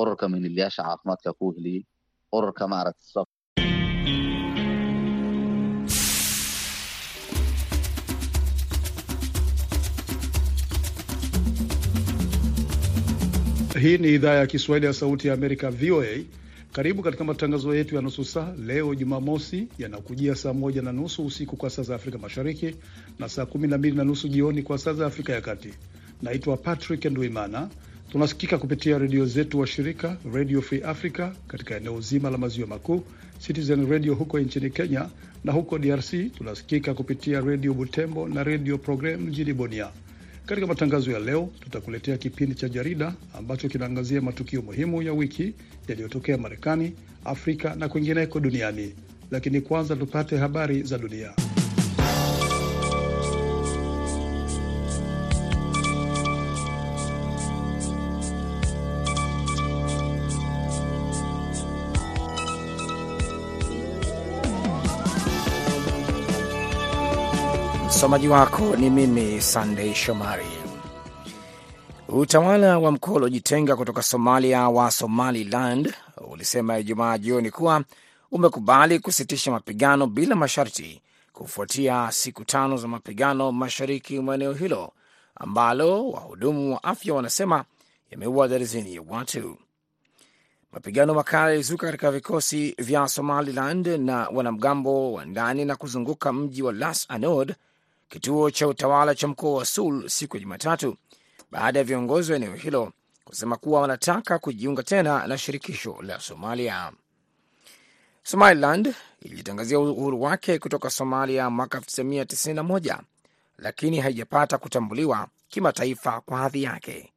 ururka miniliyaasha caafimaadka ku heliyey ururka maaragta Hii ni idhaa ya Kiswahili ya Sauti ya Amerika, VOA. Karibu katika matangazo yetu ya nusu saa leo Jumamosi, yanakujia saa moja na nusu usiku kwa saa za Afrika Mashariki na saa kumi na mbili na nusu jioni kwa saa za Afrika ya Kati. Naitwa Patrick Ndwimana. Tunasikika kupitia redio zetu wa shirika Radio Free Africa katika eneo zima la maziwa makuu, Citizen Radio huko nchini Kenya, na huko DRC tunasikika kupitia redio Butembo na redio Program mjini Bunia. Katika matangazo ya leo tutakuletea kipindi cha jarida ambacho kinaangazia matukio muhimu ya wiki yaliyotokea Marekani, Afrika na kwingineko duniani. Lakini kwanza tupate habari za dunia. Msomaji wako ni mimi Sandei Shomari. Utawala wa mkoa uliojitenga kutoka Somalia wa Somaliland ulisema Ijumaa jioni kuwa umekubali kusitisha mapigano bila masharti kufuatia siku tano za mapigano mashariki mwa eneo hilo ambalo wahudumu wa afya wanasema yameua darizeni ya watu. Mapigano makali yalizuka katika vikosi vya Somaliland na wanamgambo wa ndani na kuzunguka mji wa Las Anod, kituo cha utawala cha mkoa wa Sul, siku ya Jumatatu baada ya viongozi wa eneo hilo kusema kuwa wanataka kujiunga tena na shirikisho la Somalia. Somaliland ilijitangazia uhuru wake kutoka Somalia mwaka 1991 lakini haijapata kutambuliwa kimataifa kwa hadhi yake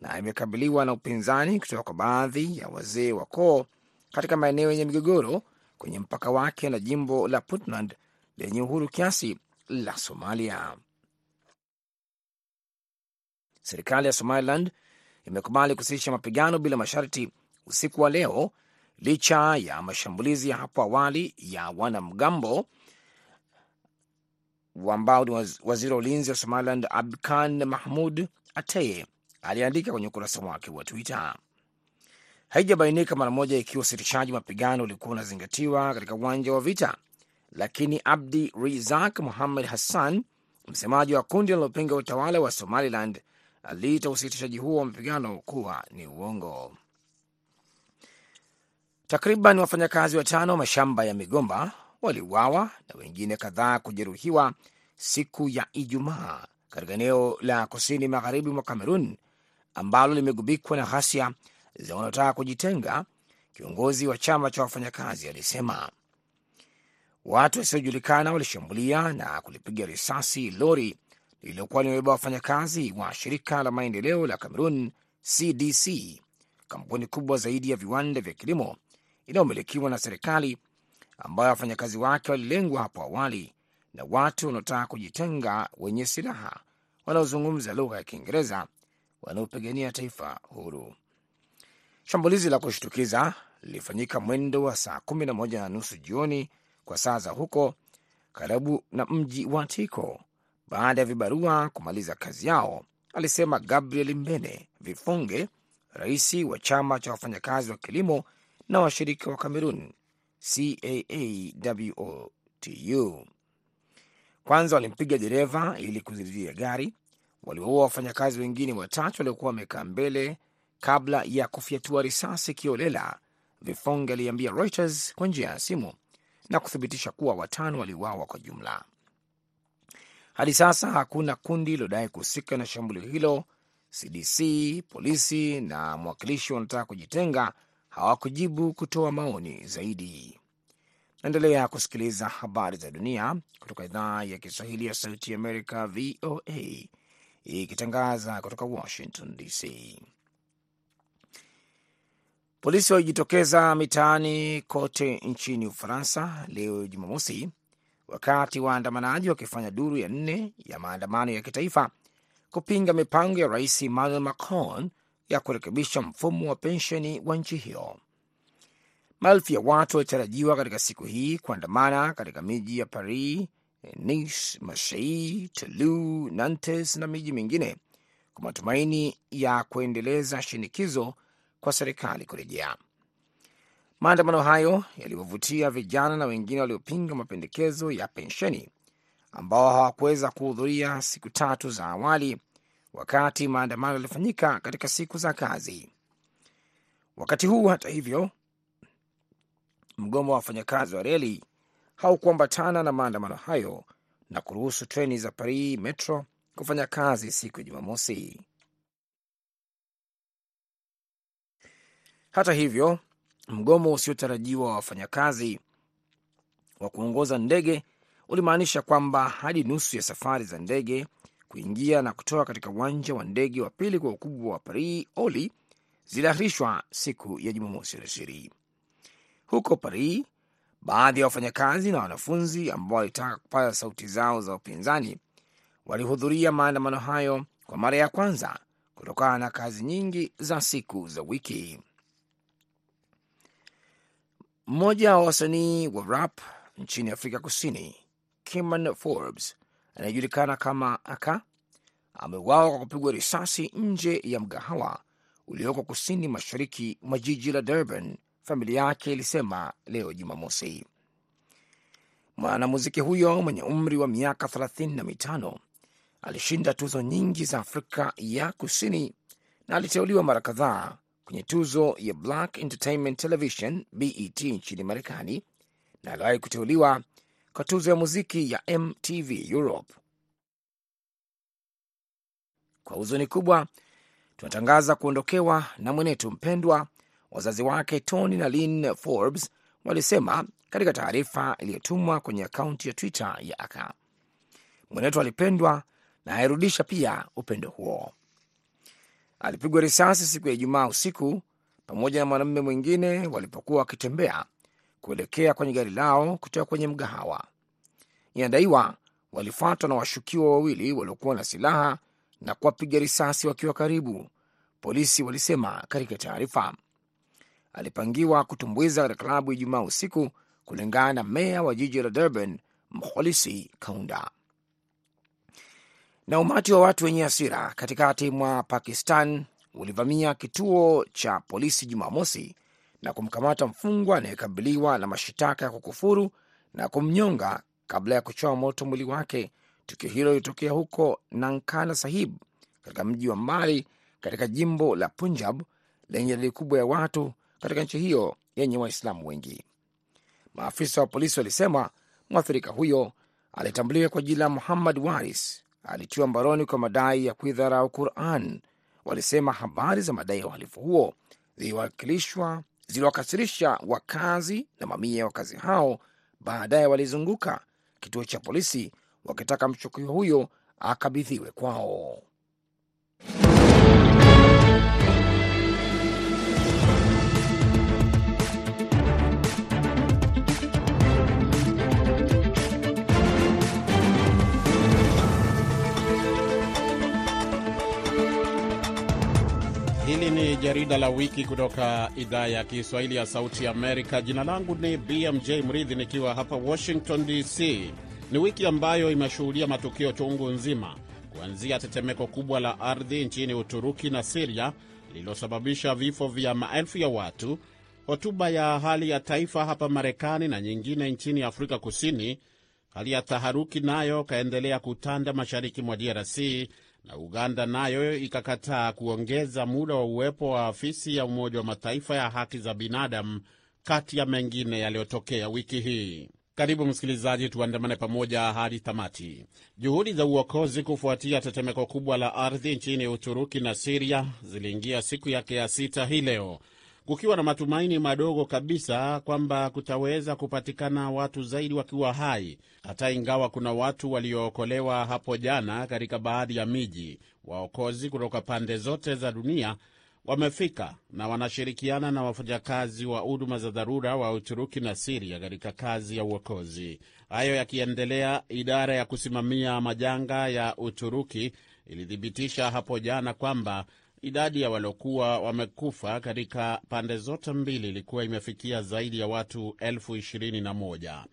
na imekabiliwa na upinzani kutoka kwa baadhi ya wazee wa koo katika maeneo yenye migogoro kwenye mpaka wake na jimbo la Puntland lenye uhuru kiasi la Somalia. Serikali ya Somaliland imekubali kusitisha mapigano bila masharti usiku wa leo licha ya mashambulizi ya hapo awali ya wanamgambo ambao ni waziri wa ulinzi wa Somaliland Abdkan Mahmud Ateye aliandika kwenye ukurasa wake wa Twitter. Haijabainika mara moja ikiwa usitishaji mapigano ulikuwa unazingatiwa katika uwanja wa vita, lakini Abdi Rizak Muhammad Hassan, msemaji wa kundi linalopinga utawala wa Somaliland, aliita usitishaji huo wa mapigano kuwa ni uongo. Takriban wafanyakazi watano wa mashamba ya migomba waliuawa na wengine kadhaa kujeruhiwa siku ya Ijumaa katika eneo la kusini magharibi mwa Kamerun ambalo limegubikwa na ghasia za wanaotaka kujitenga. Kiongozi wa chama cha wafanyakazi alisema watu wasiojulikana walishambulia na kulipiga risasi lori lililokuwa limebeba wafanyakazi wa shirika la maendeleo la Cameroon CDC, kampuni kubwa zaidi ya viwanda vya kilimo inayomilikiwa na serikali, ambayo wafanyakazi wake walilengwa hapo awali na watu wanaotaka kujitenga wenye silaha wanaozungumza lugha ya Kiingereza wanaopigania taifa huru. Shambulizi la kushtukiza lilifanyika mwendo wa saa kumi na moja na nusu jioni kwa saa za huko karibu na mji wa Tiko baada ya vibarua kumaliza kazi yao, alisema Gabriel Mbene Vifunge, rais wa chama cha wafanyakazi wa kilimo na washirika wa Kamerun CAAWOTU. Kwanza walimpiga dereva ili kuzuia gari, waliwaua wafanyakazi wengine watatu waliokuwa wamekaa mbele kabla ya kufyatua risasi kiolela, Vifunge aliambia Reuters kwa njia ya simu na kuthibitisha kuwa watano waliuawa kwa jumla. Hadi sasa hakuna kundi lilodai kuhusika na shambulio hilo. CDC, polisi na mwakilishi wanataka kujitenga hawakujibu kutoa maoni zaidi. Naendelea kusikiliza habari za dunia kutoka idhaa ya Kiswahili ya Sauti ya Amerika, VOA, ikitangaza kutoka Washington DC. Polisi walijitokeza mitaani kote nchini Ufaransa leo Jumamosi, wakati waandamanaji wakifanya duru ya nne ya maandamano ya kitaifa kupinga mipango ya rais Emmanuel Macron ya kurekebisha mfumo wa pensheni wa nchi hiyo. Maelfu ya watu walitarajiwa katika siku hii kuandamana katika miji ya Paris, Nice, Marseille, Toulouse, Nantes na miji mingine kwa matumaini ya kuendeleza shinikizo kwa serikali kurejea. Maandamano hayo yaliwavutia vijana na wengine waliopinga mapendekezo ya pensheni ambao hawakuweza kuhudhuria siku tatu za awali, wakati maandamano yalifanyika katika siku za kazi. Wakati huu, hata hivyo, mgomo wa wafanyakazi wa reli haukuambatana na maandamano hayo na kuruhusu treni za Paris Metro kufanya kazi siku ya Jumamosi. Hata hivyo, mgomo usiotarajiwa wa wafanyakazi wa kuongoza ndege ulimaanisha kwamba hadi nusu ya safari za ndege kuingia na kutoka katika uwanja wa ndege wa pili kwa ukubwa wa Paris Orly ziliahirishwa siku ya Jumamosi alasiri. Huko Paris, baadhi ya wafanyakazi na wanafunzi ambao walitaka kupaza sauti zao za upinzani walihudhuria maandamano hayo kwa mara ya kwanza kutokana na kazi nyingi za siku za wiki. Mmoja wa wasanii wa rap nchini Afrika Kusini, Kimon Forbes anayejulikana kama Aka ameuawa kwa kupigwa risasi nje ya mgahawa ulioko kusini mashariki mwa jiji la Durban, familia yake ilisema leo Jumamosi. Mwanamuziki huyo mwenye umri wa miaka thelathini na mitano alishinda tuzo nyingi za Afrika ya Kusini na aliteuliwa mara kadhaa kwenye tuzo ya Black Entertainment Television BET nchini Marekani na aliwahi kuteuliwa kwa tuzo ya muziki ya MTV Europe. Kwa huzuni kubwa, tunatangaza kuondokewa na mwenetu mpendwa, wazazi wake Tony na Lynn Forbes walisema katika taarifa iliyotumwa kwenye akaunti ya Twitter ya Aka. Mwenetu alipendwa na airudisha pia upendo huo. Alipigwa risasi siku ya Ijumaa usiku pamoja na mwanamume mwingine walipokuwa wakitembea kuelekea kwenye gari lao kutoka kwenye mgahawa. Inadaiwa walifuatwa na washukiwa wawili waliokuwa na silaha na kuwapiga risasi wakiwa karibu, polisi walisema katika taarifa. Alipangiwa kutumbuiza katika klabu Ijumaa usiku, kulingana na meya wa jiji la Durban, Mkholisi Kaunda. Na umati wa watu wenye hasira katikati mwa Pakistan ulivamia kituo cha polisi Jumamosi na kumkamata mfungwa anayekabiliwa na mashitaka ya kukufuru na kumnyonga kabla ya kuchoma moto mwili wake. Tukio hilo lilitokea huko Nankana Sahib, katika mji wa mbali katika jimbo la Punjab lenye idadi kubwa ya watu katika nchi hiyo yenye Waislamu wengi. Maafisa wa polisi walisema mwathirika huyo alitambuliwa kwa jina la Muhammad Waris alitiwa mbaroni kwa madai ya kuidharau Quran. Walisema habari za madai ya uhalifu huo ziliwakasirisha wakazi na mamia ya wakazi hao. Baadaye walizunguka kituo cha polisi wakitaka mshukiwa huyo akabidhiwe kwao. Hili ni jarida la wiki kutoka idhaa ya Kiswahili ya Sauti Amerika. Jina langu ni BMJ Mridhi nikiwa hapa Washington DC. Ni wiki ambayo imeshuhudia matukio chungu nzima, kuanzia tetemeko kubwa la ardhi nchini Uturuki na Siria lililosababisha vifo vya maelfu ya watu, hotuba ya hali ya taifa hapa Marekani na nyingine nchini Afrika Kusini. Hali ya taharuki nayo kaendelea kutanda mashariki mwa DRC na Uganda nayo ikakataa kuongeza muda wa uwepo wa afisi ya Umoja wa Mataifa ya haki za binadamu, kati ya mengine yaliyotokea wiki hii. Karibu msikilizaji, tuandamane pamoja hadi tamati. Juhudi za uokozi kufuatia tetemeko kubwa la ardhi nchini Uturuki na Siria ziliingia siku yake ya sita hii leo, kukiwa na matumaini madogo kabisa kwamba kutaweza kupatikana watu zaidi wakiwa hai, hata ingawa kuna watu waliookolewa hapo jana katika baadhi ya miji. Waokozi kutoka pande zote za dunia wamefika na wanashirikiana na wafanyakazi wa huduma za dharura wa Uturuki na Siria katika kazi ya uokozi. Hayo yakiendelea, idara ya kusimamia majanga ya Uturuki ilithibitisha hapo jana kwamba idadi ya waliokuwa wamekufa katika pande zote mbili ilikuwa imefikia zaidi ya watu elfu ishirini na moja.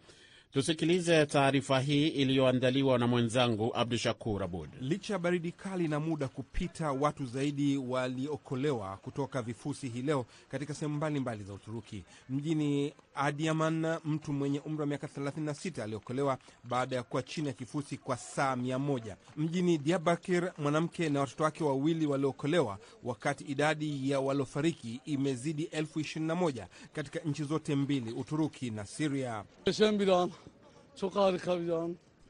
Tusikilize taarifa hii iliyoandaliwa na mwenzangu Abdu Shakur Abud. Licha ya baridi kali na muda kupita, watu zaidi waliokolewa kutoka vifusi hii leo katika sehemu mbalimbali za Uturuki. Mjini Adiaman, mtu mwenye umri wa miaka 36 aliokolewa baada ya kuwa chini ya kifusi kwa saa 100. Mjini Diabakir, mwanamke na watoto wake wawili waliokolewa, wakati idadi ya waliofariki imezidi elfu 21 katika nchi zote mbili, Uturuki na Siria.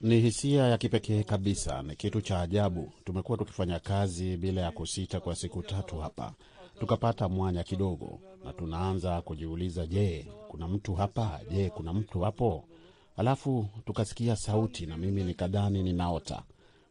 Ni hisia ya kipekee kabisa, ni kitu cha ajabu. Tumekuwa tukifanya kazi bila ya kusita kwa siku tatu hapa, tukapata mwanya kidogo, na tunaanza kujiuliza, je, kuna mtu hapa? Je, kuna mtu hapo? Alafu tukasikia sauti na mimi nikadhani ninaota.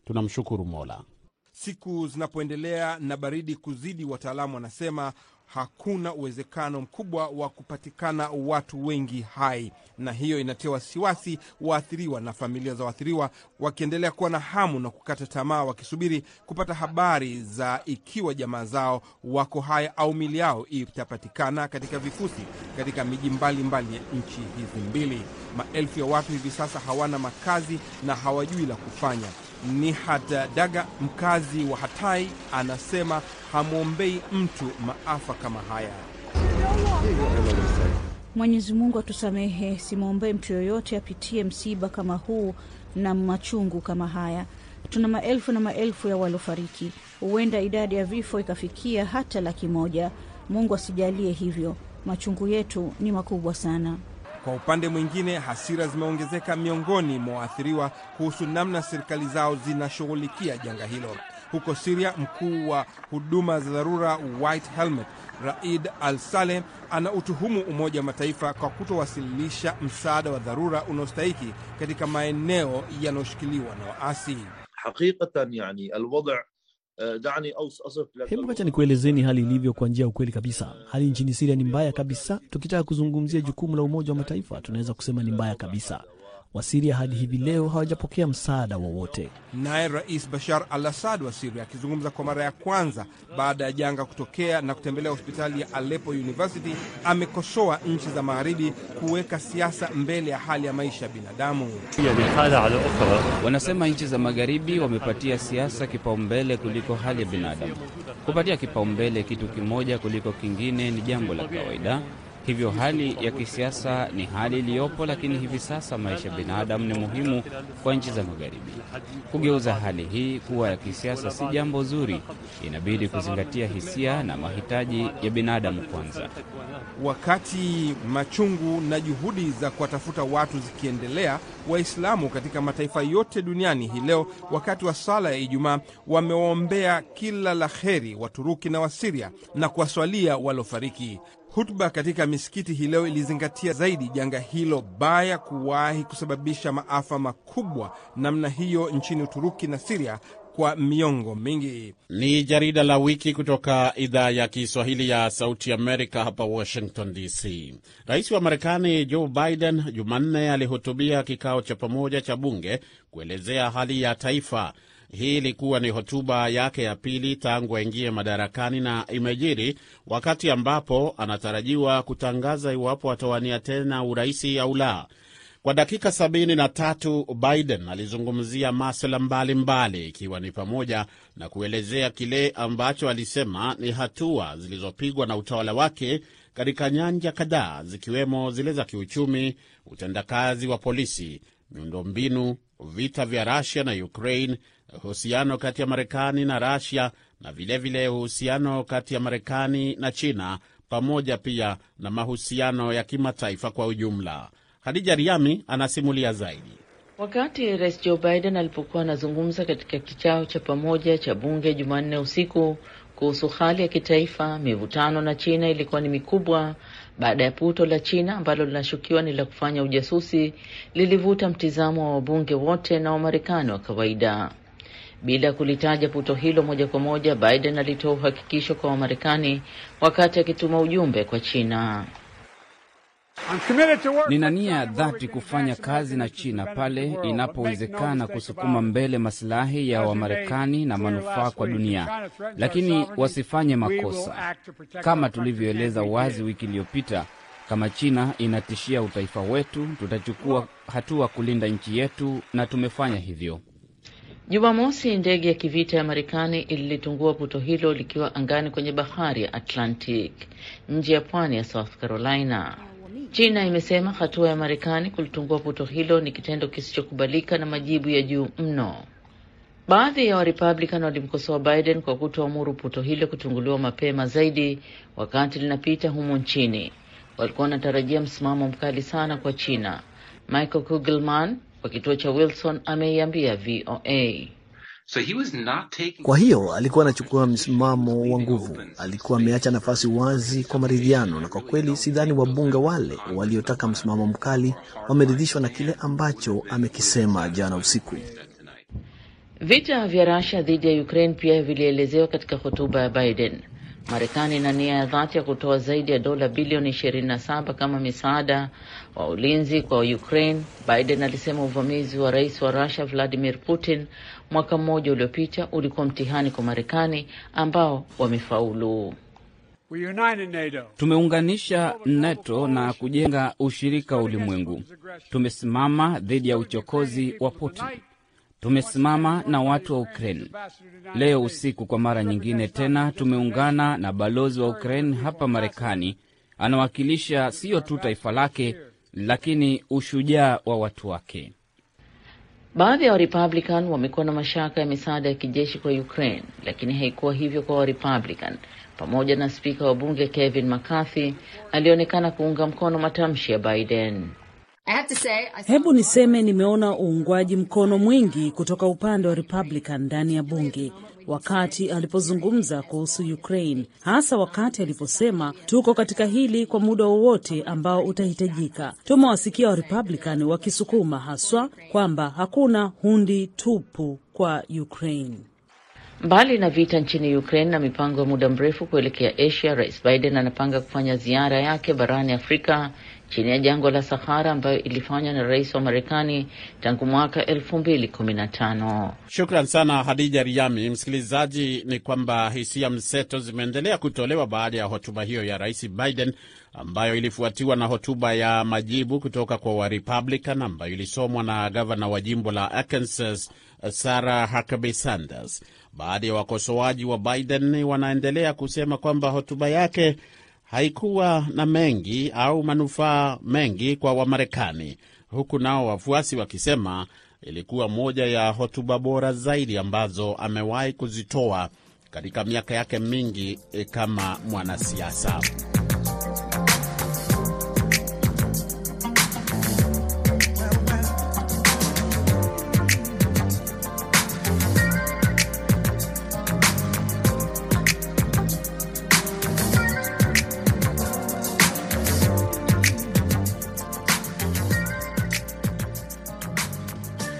Tunamshukuru Mola. Siku zinapoendelea na baridi kuzidi, wataalamu wanasema hakuna uwezekano mkubwa wa kupatikana watu wengi hai, na hiyo inatia wasiwasi waathiriwa na familia za waathiriwa, wakiendelea kuwa na hamu na kukata tamaa, wakisubiri kupata habari za ikiwa jamaa zao wako hai au mili yao itapatikana katika vifusi katika miji mbalimbali ya nchi hizi mbili. Maelfu ya watu hivi sasa hawana makazi na hawajui la kufanya. Nihat Daga, mkazi wa Hatai, anasema hamwombei mtu maafa kama haya. Mwenyezi Mungu atusamehe, simwombee mtu yoyote apitie msiba kama huu na machungu kama haya. Tuna maelfu na maelfu ya waliofariki, huenda idadi ya vifo ikafikia hata laki moja. Mungu asijalie hivyo, machungu yetu ni makubwa sana. Kwa upande mwingine, hasira zimeongezeka miongoni mwa waathiriwa kuhusu namna serikali zao zinashughulikia janga hilo. Huko Siria, mkuu wa huduma za dharura White Helmet Raid Al Saleh ana utuhumu Umoja wa Mataifa kwa kutowasilisha msaada wa dharura unaostahiki katika maeneo yanayoshikiliwa na waasi. yani alwada dani asif Hebu wacha nikuelezeni hali ilivyo kwa njia ya ukweli kabisa. Hali nchini Siria ni mbaya kabisa. Tukitaka kuzungumzia jukumu la Umoja wa Mataifa, tunaweza kusema ni mbaya kabisa. Wasiria hadi hivi leo hawajapokea msaada wowote. Naye Rais Bashar al Assad wa Siria akizungumza kwa mara ya kwanza baada ya janga kutokea na kutembelea hospitali ya Alepo University amekosoa nchi za magharibi kuweka siasa mbele ya hali ya maisha ya binadamu. Wanasema nchi za magharibi wamepatia siasa kipaumbele kuliko hali ya binadamu. Kupatia kipaumbele kitu kimoja kuliko kingine ni jambo la kawaida. Hivyo hali ya kisiasa ni hali iliyopo, lakini hivi sasa maisha ya binadamu ni muhimu kwa nchi za magharibi. Kugeuza hali hii kuwa ya kisiasa si jambo zuri. Inabidi kuzingatia hisia na mahitaji ya binadamu kwanza. Wakati machungu na juhudi za kuwatafuta watu zikiendelea, Waislamu katika mataifa yote duniani hii leo wakati wa sala ya Ijumaa wamewaombea kila la heri Waturuki na Wasiria na kuwaswalia waliofariki. Hutuba katika misikiti hii leo ilizingatia zaidi janga hilo baya kuwahi kusababisha maafa makubwa namna hiyo nchini Uturuki na Siria kwa miongo mingi. Ni jarida la wiki kutoka idhaa ya Kiswahili ya Sauti Amerika hapa Washington DC. Rais wa Marekani Joe Biden Jumanne alihutubia kikao cha pamoja cha bunge kuelezea hali ya taifa. Hii ilikuwa ni hotuba yake ya pili tangu aingie madarakani na imejiri wakati ambapo anatarajiwa kutangaza iwapo atawania tena uraisi au la. Kwa dakika sabini na tatu Biden alizungumzia masuala mbalimbali ikiwa ni pamoja na kuelezea kile ambacho alisema ni hatua zilizopigwa na utawala wake katika nyanja kadhaa zikiwemo zile za kiuchumi, utendakazi wa polisi, miundombinu, vita vya Rusia na Ukraine, uhusiano kati ya Marekani na Rasia na vilevile uhusiano kati ya Marekani na China pamoja pia na mahusiano ya kimataifa kwa ujumla. Hadija Riami anasimulia zaidi. Wakati Rais Joe Biden alipokuwa anazungumza katika kikao cha pamoja cha bunge Jumanne usiku kuhusu hali ya kitaifa, mivutano na China ilikuwa ni mikubwa baada ya puto la China ambalo linashukiwa ni la kufanya ujasusi lilivuta mtizamo wa wabunge wote na Wamarekani wa kawaida. Bila kulitaja puto hilo moja kwa moja, Biden alitoa uhakikisho kwa Wamarekani wakati akituma ujumbe kwa China. Nina nia ya dhati kufanya kazi na China pale inapowezekana kusukuma mbele masilahi ya Wamarekani na manufaa kwa dunia, lakini wasifanye makosa. Kama tulivyoeleza wazi wiki iliyopita, Kama China inatishia utaifa wetu, tutachukua hatua kulinda nchi yetu, na tumefanya hivyo. Jumamosi, ndege ya kivita ya Marekani ililitungua puto hilo likiwa angani kwenye bahari ya Atlantic nje ya pwani ya South Carolina. China imesema hatua ya Marekani kulitungua puto hilo ni kitendo kisichokubalika na majibu ya juu mno. Baadhi ya Warepublican walimkosoa Biden kwa kutoamuru puto hilo kutunguliwa mapema zaidi wakati linapita humo nchini. Walikuwa wanatarajia msimamo mkali sana kwa China. Michael Kugelman wa kituo cha Wilson ameiambia VOA. So he was not taking... Kwa hiyo alikuwa anachukua msimamo wa nguvu, alikuwa ameacha nafasi wazi kwa maridhiano, na kwa kweli sidhani wabunge wale waliotaka msimamo mkali wameridhishwa na kile ambacho amekisema jana usiku. Vita vya Russia dhidi ya Ukraine pia vilielezewa katika hotuba ya Biden. Marekani ina nia ya dhati ya kutoa zaidi ya dola bilioni 27 kama misaada wa ulinzi kwa Ukraine. Biden alisema uvamizi wa rais wa Russia Vladimir Putin mwaka mmoja uliopita ulikuwa mtihani kwa Marekani ambao wamefaulu. Tumeunganisha NATO na kujenga ushirika wa ulimwengu. Tumesimama dhidi ya uchokozi wa Putin. Tumesimama na watu wa Ukraine. Leo usiku kwa mara nyingine tena tumeungana na balozi wa Ukraine hapa Marekani. Anawakilisha siyo tu taifa lake, lakini ushujaa wa watu wake. Baadhi ya Warepublican wamekuwa na mashaka ya misaada ya kijeshi kwa Ukraine, lakini haikuwa hivyo kwa Warepublican. Pamoja na spika wa bunge Kevin McCarthy alionekana kuunga mkono matamshi ya Biden. Hebu niseme nimeona uungwaji mkono mwingi kutoka upande wa Republican ndani ya bunge wakati alipozungumza kuhusu Ukraine, hasa wakati aliposema tuko katika hili kwa muda wowote ambao utahitajika. Tumewasikia wa Republican wakisukuma haswa kwamba hakuna hundi tupu kwa Ukraine. Mbali na vita nchini Ukraine na mipango ya muda mrefu kuelekea Asia, Rais Biden anapanga kufanya ziara yake barani Afrika chini ya jangwa la Sahara ambayo ilifanywa na rais wa Marekani tangu mwaka elfu mbili kumi na tano. Shukran sana Hadija Riami. Msikilizaji, ni kwamba hisia mseto zimeendelea kutolewa baada ya hotuba hiyo ya rais Biden ambayo ilifuatiwa na hotuba ya majibu kutoka kwa Warepublican ambayo ilisomwa na gavana wa jimbo la Arkansas Sarah Huckabee Sanders. Baadhi ya wakosoaji wa Biden wanaendelea kusema kwamba hotuba yake haikuwa na mengi au manufaa mengi kwa Wamarekani, huku nao wafuasi wakisema ilikuwa moja ya hotuba bora zaidi ambazo amewahi kuzitoa katika miaka yake mingi kama mwanasiasa.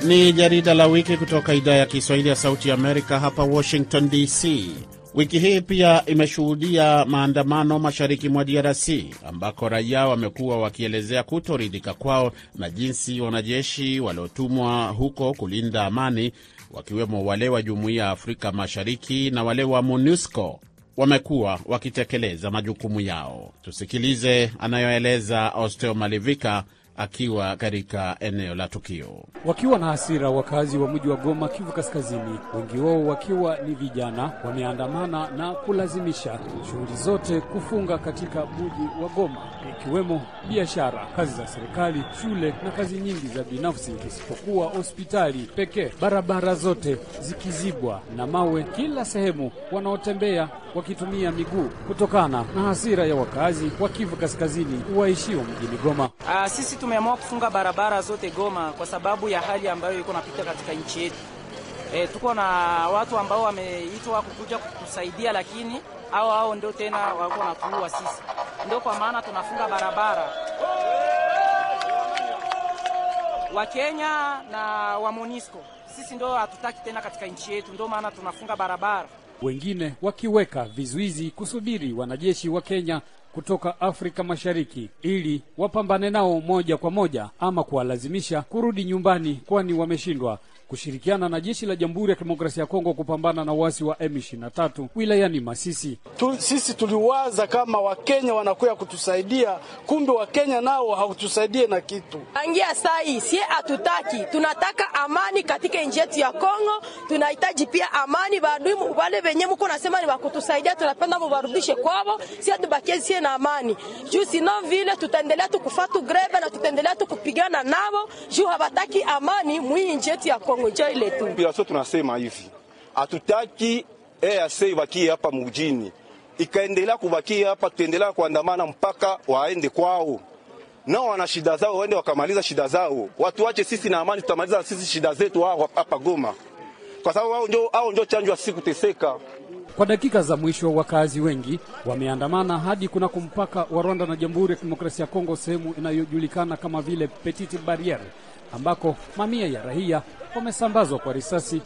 Ni jarida la wiki kutoka idhaa ya Kiswahili ya Sauti ya Amerika hapa Washington DC. Wiki hii pia imeshuhudia maandamano mashariki mwa DRC ambako raia wamekuwa wakielezea kutoridhika kwao na jinsi wanajeshi waliotumwa huko kulinda amani, wakiwemo wale wa Jumuiya ya Afrika Mashariki na wale wa MONUSCO wamekuwa wakitekeleza majukumu yao. Tusikilize anayoeleza Osteo Malivika akiwa katika eneo la tukio. Wakiwa na hasira, wakazi wa mji wa Goma, Kivu Kaskazini, wengi wao wakiwa ni vijana, wameandamana na kulazimisha shughuli zote kufunga katika mji wa Goma, ikiwemo biashara, kazi za serikali, shule na kazi nyingi za binafsi, isipokuwa hospitali pekee, barabara zote zikizibwa na mawe kila sehemu, wanaotembea wakitumia miguu kutokana na hasira ya wakazi wa Kivu Kaskazini waishio mjini Goma. Uh, sisi tumeamua kufunga barabara zote Goma kwa sababu ya hali ambayo iko napita katika nchi yetu. E, tuko na watu ambao wameitwa kukuja kutusaidia, lakini hao hao ndio tena wako natuua sisi, ndio kwa maana tunafunga barabara. Wakenya na wa Monisco, sisi ndio hatutaki tena katika nchi yetu, ndio maana tunafunga barabara wengine wakiweka vizuizi kusubiri wanajeshi wa Kenya kutoka Afrika Mashariki ili wapambane nao moja kwa moja ama kuwalazimisha kurudi nyumbani, kwani wameshindwa kushirikiana na jeshi la Jamhuri ya Kidemokrasia ya Kongo kupambana na uasi wa M23 wilayani Masisi. Tu, sisi tuliwaza kama Wakenya wanakuya kutusaidia, kumbe Wakenya nao hautusaidie na kitu. Angia sai sie hatutaki, tunataka amani katika nchi yetu ya Kongo. Tunahitaji pia amani, Baadui wale wenye mko nasema ni wakutusaidia, tunapenda mubarudishe kwao, sie tubakie sie na amani juu sino vile tutaendelea tukufatu greve na tutaendelea tukupigana nao juu habataki amani mwii nchi yetu ya Kongo. Jo ile tu. Pilaso tunasema hivi, hatutaki EAC ibakie hapa mjini, ikaendelea kubakia hapa, tutaendelea kuandamana mpaka waende kwao. Nao wana shida zao, waende wakamaliza shida zao, watu wache sisi na amani, tutamaliza sisi shida zetu hao hapa Goma, kwa sababu hao ndio hao ndio chanjo ya sisi kuteseka. Kwa dakika za mwisho, wakazi wengi wameandamana hadi kunako mpaka wa Rwanda na Jamhuri ya Kidemokrasia ya Kongo, sehemu inayojulikana kama vile Petite Barriere, ambako mamia ya raia wamesambazwa kwa risasi.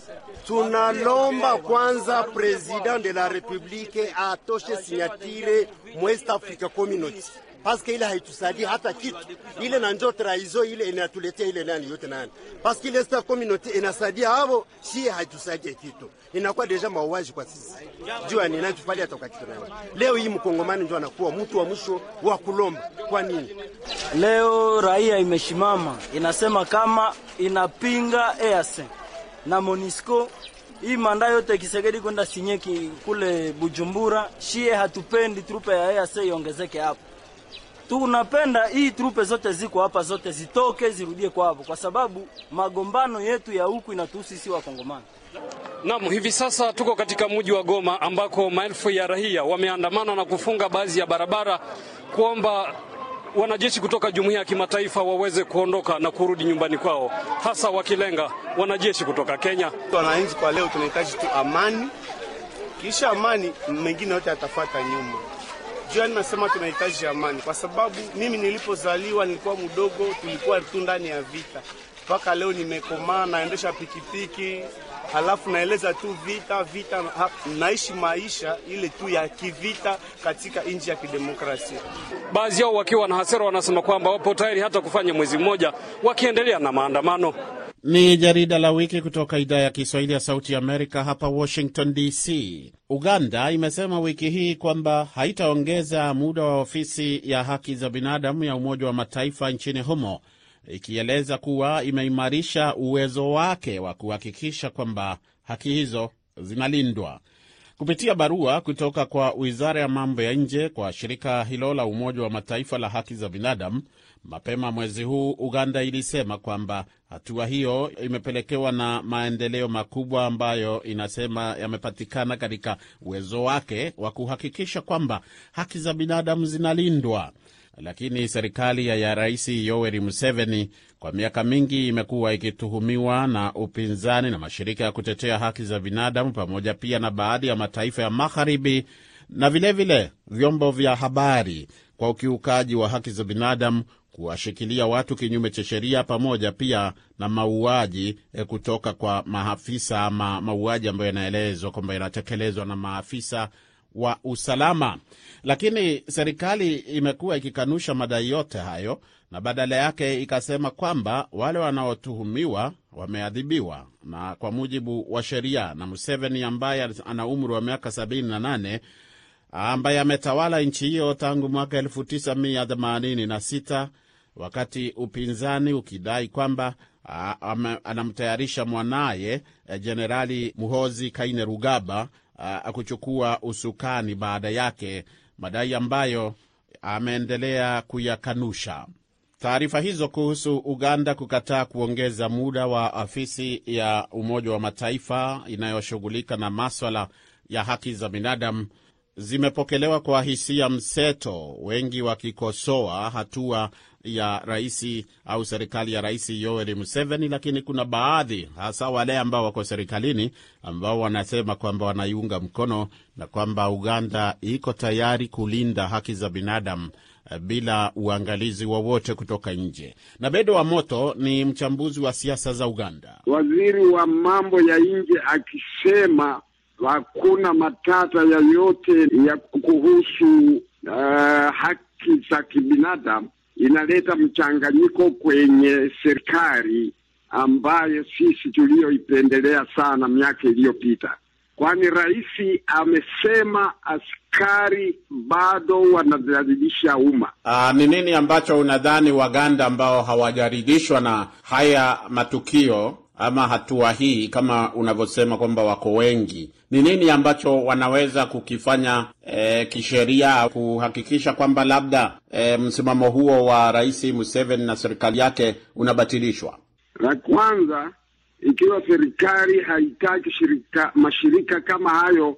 Tunalomba kwanza president de la republique atoshe sinyatire Mwest Africa Community paske ile haitusaidia hata kitu ile, na njo traizo ile inatuletea ile nani yote nani, paske ile sta Community inasaidia hao, si haitusaidia kitu, inakuwa deja mauaji kwa sisi. Jua ni nani tufalia toka kitu nani? Leo hii mkongomani ndio anakuwa mtu wa mwisho wa kulomba. Kwa nini leo raia imeshimama inasema kama inapinga EAC na Monisco hii manda yote Kisegedi kwenda sinyeki kule Bujumbura, shie hatupendi trupe ya EAC iongezeke hapo. Tunapenda hii trupe zote ziko hapa zote zitoke zirudie kwao, kwa sababu magombano yetu ya huku inatuhusu sisi Wakongomani. Naam, hivi sasa tuko katika mji wa Goma ambako maelfu ya raia wameandamana na kufunga baadhi ya barabara kuomba wanajeshi kutoka jumuiya ya kimataifa waweze kuondoka na kurudi nyumbani kwao, hasa wakilenga wanajeshi kutoka Kenya. Wananchi kwa leo tunahitaji tu amani, kisha amani mengine yote yatafuata nyuma. Jua nasema tunahitaji amani kwa sababu mimi nilipozaliwa nilikuwa mdogo, tulikuwa tu ndani ya vita. Mpaka leo nimekomaa, naendesha pikipiki, halafu naeleza tu vita vita, naishi maisha ile tu ya kivita katika nchi ya kidemokrasia. Baadhi yao wakiwa na hasira wanasema kwamba wapo tayari hata kufanya mwezi mmoja wakiendelea na maandamano. Ni jarida la wiki kutoka idhaa ya Kiswahili ya Sauti ya Amerika hapa Washington DC. Uganda imesema wiki hii kwamba haitaongeza muda wa ofisi ya haki za binadamu ya Umoja wa Mataifa nchini humo, ikieleza kuwa imeimarisha uwezo wake wa kuhakikisha kwamba haki hizo zinalindwa. Kupitia barua kutoka kwa wizara ya mambo ya nje kwa shirika hilo la Umoja wa Mataifa la haki za binadamu mapema mwezi huu, Uganda ilisema kwamba hatua hiyo imepelekewa na maendeleo makubwa ambayo inasema yamepatikana katika uwezo wake wa kuhakikisha kwamba haki za binadamu zinalindwa. Lakini serikali ya Rais Yoweri Museveni kwa miaka mingi imekuwa ikituhumiwa na upinzani na mashirika ya kutetea haki za binadamu pamoja pia na baadhi ya mataifa ya magharibi na vilevile vile vyombo vya habari kwa ukiukaji wa haki za binadamu, kuwashikilia watu kinyume cha sheria, pamoja pia na mauaji kutoka kwa maafisa ama mauaji ambayo yanaelezwa kwamba yanatekelezwa na maafisa wa usalama. Lakini serikali imekuwa ikikanusha madai yote hayo na badala yake ikasema kwamba wale wanaotuhumiwa wameadhibiwa na kwa mujibu wa sheria. Na Museveni ambaye ana umri wa miaka 78 ambaye ametawala nchi hiyo tangu mwaka 1986 wakati upinzani ukidai kwamba anamtayarisha mwanaye Jenerali Muhozi Kainerugaba kuchukua usukani baada yake, madai ambayo ameendelea kuyakanusha. Taarifa hizo kuhusu Uganda kukataa kuongeza muda wa afisi ya Umoja wa Mataifa inayoshughulika na maswala ya haki za binadamu zimepokelewa kwa hisia mseto, wengi wakikosoa hatua ya rais au serikali ya Rais Yoweri Museveni, lakini kuna baadhi, hasa wale ambao wako serikalini, ambao wanasema kwamba wanaiunga mkono na kwamba Uganda iko tayari kulinda haki za binadamu bila uangalizi wowote kutoka nje. Na Bedo wa Moto ni mchambuzi wa siasa za Uganda. Waziri wa mambo ya nje akisema hakuna matata yoyote ya kuhusu uh, haki za kibinadamu, inaleta mchanganyiko kwenye serikali ambayo sisi tuliyoipendelea sana miaka iliyopita, kwani rais amesema askari bado wanadhalilisha umma. Ah, ni nini ambacho unadhani Waganda ambao hawajaridhishwa na haya matukio ama hatua hii, kama unavyosema kwamba wako wengi, ni nini ambacho wanaweza kukifanya e, kisheria kuhakikisha kwamba labda e, msimamo huo wa Rais Museveni na serikali yake unabatilishwa? La kwanza, ikiwa serikali haitaki shirika, mashirika kama hayo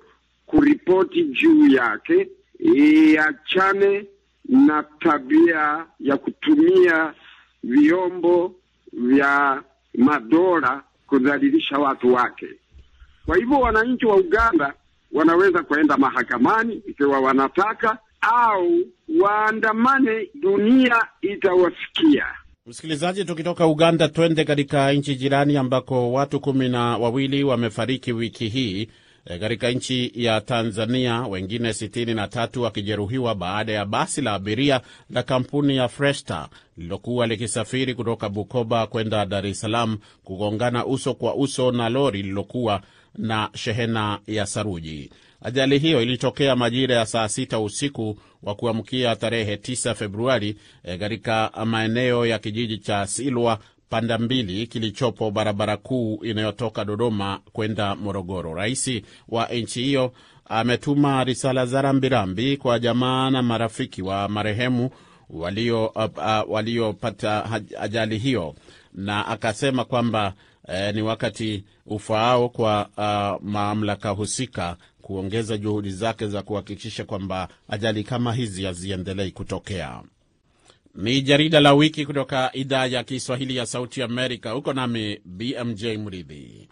kuripoti juu yake, iachane na tabia ya kutumia vyombo vya madola kudhalilisha watu wake. Kwa hivyo wananchi wa Uganda wanaweza kwenda mahakamani ikiwa wanataka, au waandamane, dunia itawasikia. Msikilizaji, tukitoka Uganda twende katika nchi jirani ambako watu kumi na wawili wamefariki wiki hii katika nchi ya Tanzania, wengine sitini na tatu wakijeruhiwa baada ya basi la abiria la kampuni ya Fresta lililokuwa likisafiri kutoka Bukoba kwenda Dar es Salaam kugongana uso kwa uso na lori lililokuwa na shehena ya saruji. Ajali hiyo ilitokea majira ya saa sita usiku wa kuamkia tarehe 9 Februari katika e, maeneo ya kijiji cha Silwa panda mbili kilichopo barabara kuu inayotoka Dodoma kwenda Morogoro. Rais wa nchi hiyo ametuma risala za rambirambi kwa jamaa na marafiki wa marehemu waliopata uh, walio ajali hiyo, na akasema kwamba eh, ni wakati ufaao kwa uh, mamlaka husika kuongeza juhudi zake za kuhakikisha kwamba ajali kama hizi haziendelei kutokea. Ni jarida la wiki kutoka idhaa ya Kiswahili ya Sauti Amerika. Huko nami BMJ Mridhi.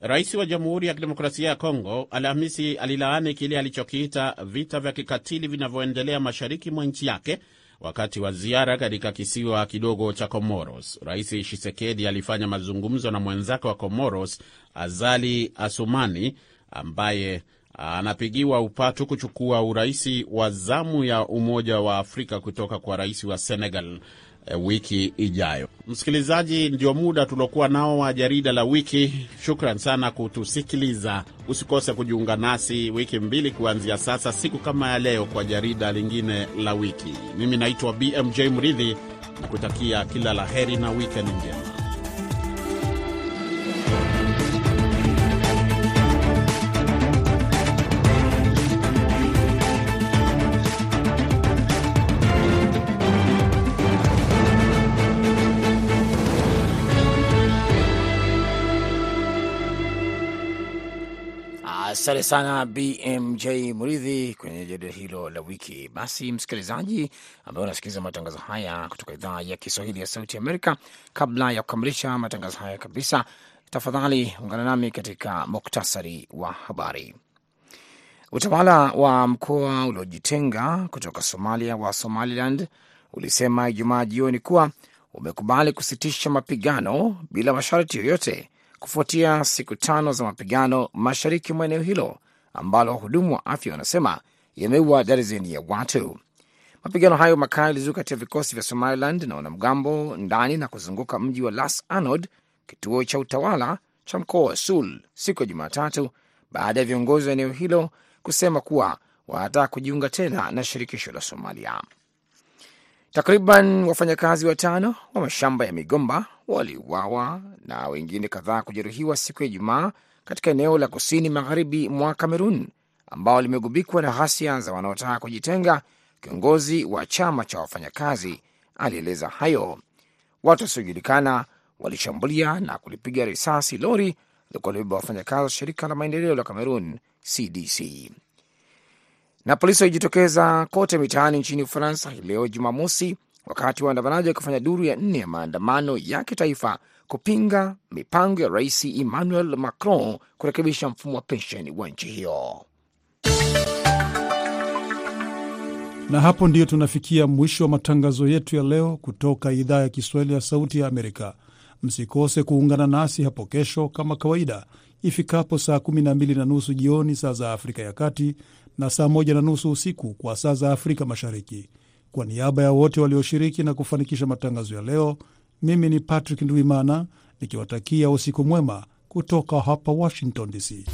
Rais wa Jamhuri ya Kidemokrasia ya Kongo Alhamisi alilaani kile alichokiita vita vya kikatili vinavyoendelea mashariki mwa nchi yake wakati wa ziara katika kisiwa kidogo cha Comoros. Rais Tshisekedi alifanya mazungumzo na mwenzake wa Comoros Azali Asumani ambaye anapigiwa upatu kuchukua uraisi wa zamu ya Umoja wa Afrika kutoka kwa rais wa Senegal e, wiki ijayo. Msikilizaji, ndio muda tuliokuwa nao wa jarida la wiki. Shukran sana kutusikiliza. Usikose kujiunga nasi wiki mbili kuanzia sasa, siku kama ya leo, kwa jarida lingine la wiki. Mimi naitwa BMJ Mridhi na kutakia kila la heri na wikendi njema. Asante sana BMJ Mridhi kwenye jarida hilo la wiki. Basi msikilizaji, ambaye unasikiliza matangazo haya kutoka idhaa ya Kiswahili ya Sauti Amerika, kabla ya kukamilisha matangazo haya kabisa, tafadhali ungana nami katika muktasari wa habari. Utawala wa mkoa uliojitenga kutoka Somalia wa Somaliland ulisema Ijumaa jioni kuwa umekubali kusitisha mapigano bila masharti yoyote kufuatia siku tano za mapigano mashariki mwa eneo hilo ambalo wahudumu wa afya wanasema yameua darzeni ya watu. Mapigano hayo makali yalizuka kati ya vikosi vya Somaliland na wanamgambo ndani na kuzunguka mji wa Las Anod, kituo cha utawala cha mkoa wa Sul, siku ya Jumatatu baada ya viongozi wa eneo hilo kusema kuwa wanataka kujiunga tena na shirikisho la Somalia. Takriban wafanyakazi watano wa mashamba ya migomba waliuawa na wengine kadhaa kujeruhiwa siku ya Ijumaa katika eneo la kusini magharibi mwa Kamerun ambao limegubikwa na ghasia za wanaotaka kujitenga. Kiongozi wa chama cha wafanyakazi alieleza hayo. Watu wasiojulikana walishambulia na kulipiga risasi lori lilikuwa limebeba wafanyakazi wa shirika la maendeleo la Kamerun, CDC na polisi walijitokeza kote mitaani nchini Ufaransa hii leo Jumamosi, wakati waandamanaji wakifanya duru ya nne ya maandamano ya kitaifa kupinga mipango ya Rais Emmanuel Macron kurekebisha mfumo wa pensheni wa nchi hiyo. Na hapo ndiyo tunafikia mwisho wa matangazo yetu ya leo kutoka idhaa ya Kiswahili ya Sauti ya Amerika. Msikose kuungana nasi hapo kesho kama kawaida ifikapo saa 12 na nusu jioni saa za Afrika ya Kati na saa moja na nusu usiku kwa saa za Afrika Mashariki. Kwa niaba ya wote walioshiriki na kufanikisha matangazo ya leo, mimi ni Patrick Ndwimana nikiwatakia usiku mwema kutoka hapa Washington DC.